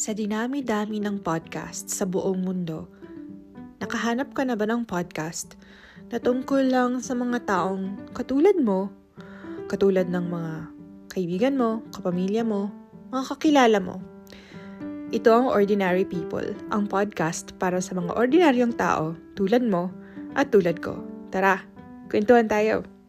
Sa dinami-dami ng podcast sa buong mundo, nakahanap ka na ba ng podcast na tungkol lang sa mga taong katulad mo, katulad ng mga kaibigan mo, kapamilya mo, mga kakilala mo? Ito ang Ordinary People, ang podcast para sa mga ordinaryong tao tulad mo at tulad ko. Tara, kwentuhan tayo!